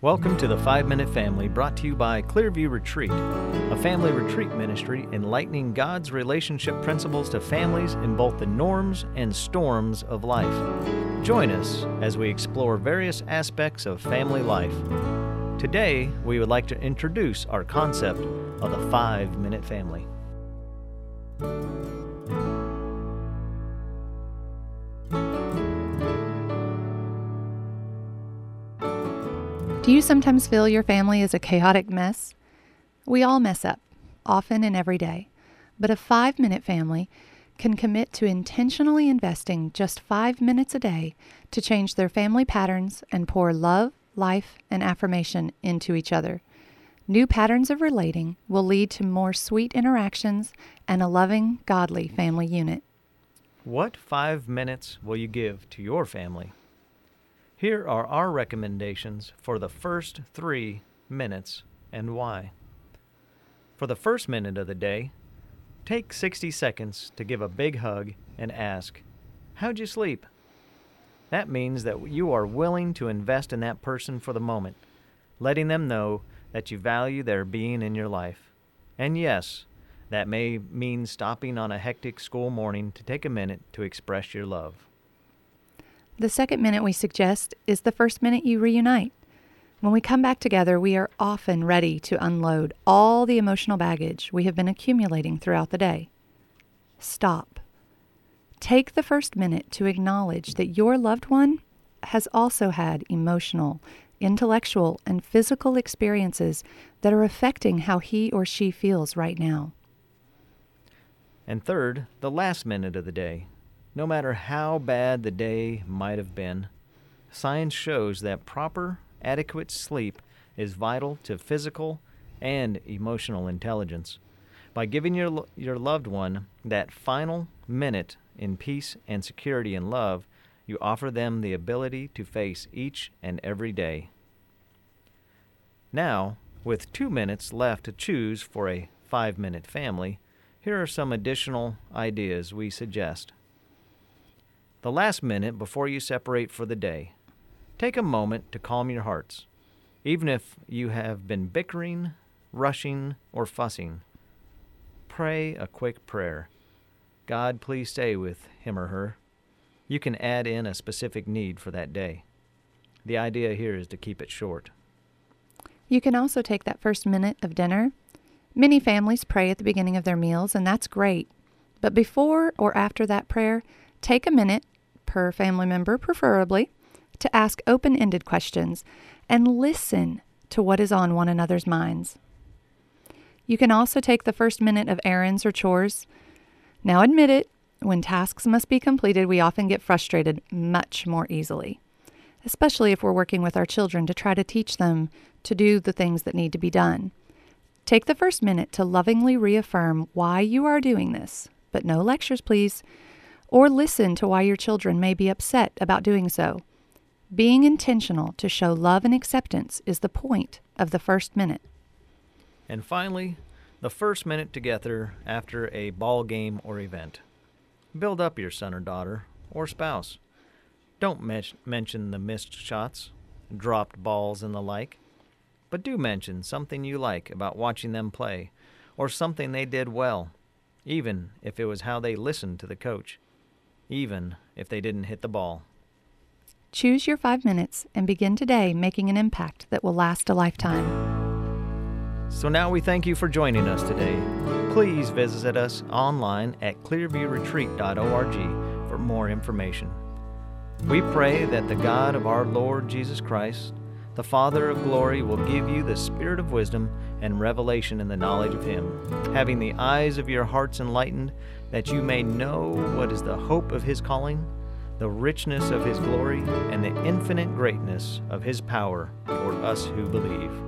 Welcome to the Five Minute Family, brought to you by Clearview Retreat, a family retreat ministry enlightening God's relationship principles to families in both the norms and storms of life. Join us as we explore various aspects of family life. Today, we would like to introduce our concept of the Five Minute Family. Do you sometimes feel your family is a chaotic mess? We all mess up, often and every day. But a five minute family can commit to intentionally investing just five minutes a day to change their family patterns and pour love, life, and affirmation into each other. New patterns of relating will lead to more sweet interactions and a loving, godly family unit. What five minutes will you give to your family? Here are our recommendations for the first three minutes and why. For the first minute of the day, take 60 seconds to give a big hug and ask, How'd you sleep? That means that you are willing to invest in that person for the moment, letting them know that you value their being in your life. And yes, that may mean stopping on a hectic school morning to take a minute to express your love. The second minute we suggest is the first minute you reunite. When we come back together, we are often ready to unload all the emotional baggage we have been accumulating throughout the day. Stop. Take the first minute to acknowledge that your loved one has also had emotional, intellectual, and physical experiences that are affecting how he or she feels right now. And third, the last minute of the day. No matter how bad the day might have been, science shows that proper, adequate sleep is vital to physical and emotional intelligence. By giving your, your loved one that final minute in peace and security and love, you offer them the ability to face each and every day. Now, with two minutes left to choose for a five minute family, here are some additional ideas we suggest. The last minute before you separate for the day, take a moment to calm your hearts, even if you have been bickering, rushing, or fussing. Pray a quick prayer. God, please stay with him or her. You can add in a specific need for that day. The idea here is to keep it short. You can also take that first minute of dinner. Many families pray at the beginning of their meals, and that's great. But before or after that prayer, take a minute, per family member preferably, to ask open ended questions and listen to what is on one another's minds. You can also take the first minute of errands or chores. Now, admit it, when tasks must be completed, we often get frustrated much more easily, especially if we're working with our children to try to teach them to do the things that need to be done. Take the first minute to lovingly reaffirm why you are doing this, but no lectures, please, or listen to why your children may be upset about doing so. Being intentional to show love and acceptance is the point of the first minute. And finally, the first minute together after a ball game or event. Build up your son or daughter or spouse. Don't men- mention the missed shots, dropped balls, and the like, but do mention something you like about watching them play or something they did well, even if it was how they listened to the coach, even if they didn't hit the ball. Choose your five minutes and begin today making an impact that will last a lifetime. So now we thank you for joining us today. Please visit us online at clearviewretreat.org for more information. We pray that the God of our Lord Jesus Christ, the Father of glory, will give you the spirit of wisdom and revelation in the knowledge of Him, having the eyes of your hearts enlightened, that you may know what is the hope of His calling, the richness of His glory, and the infinite greatness of His power toward us who believe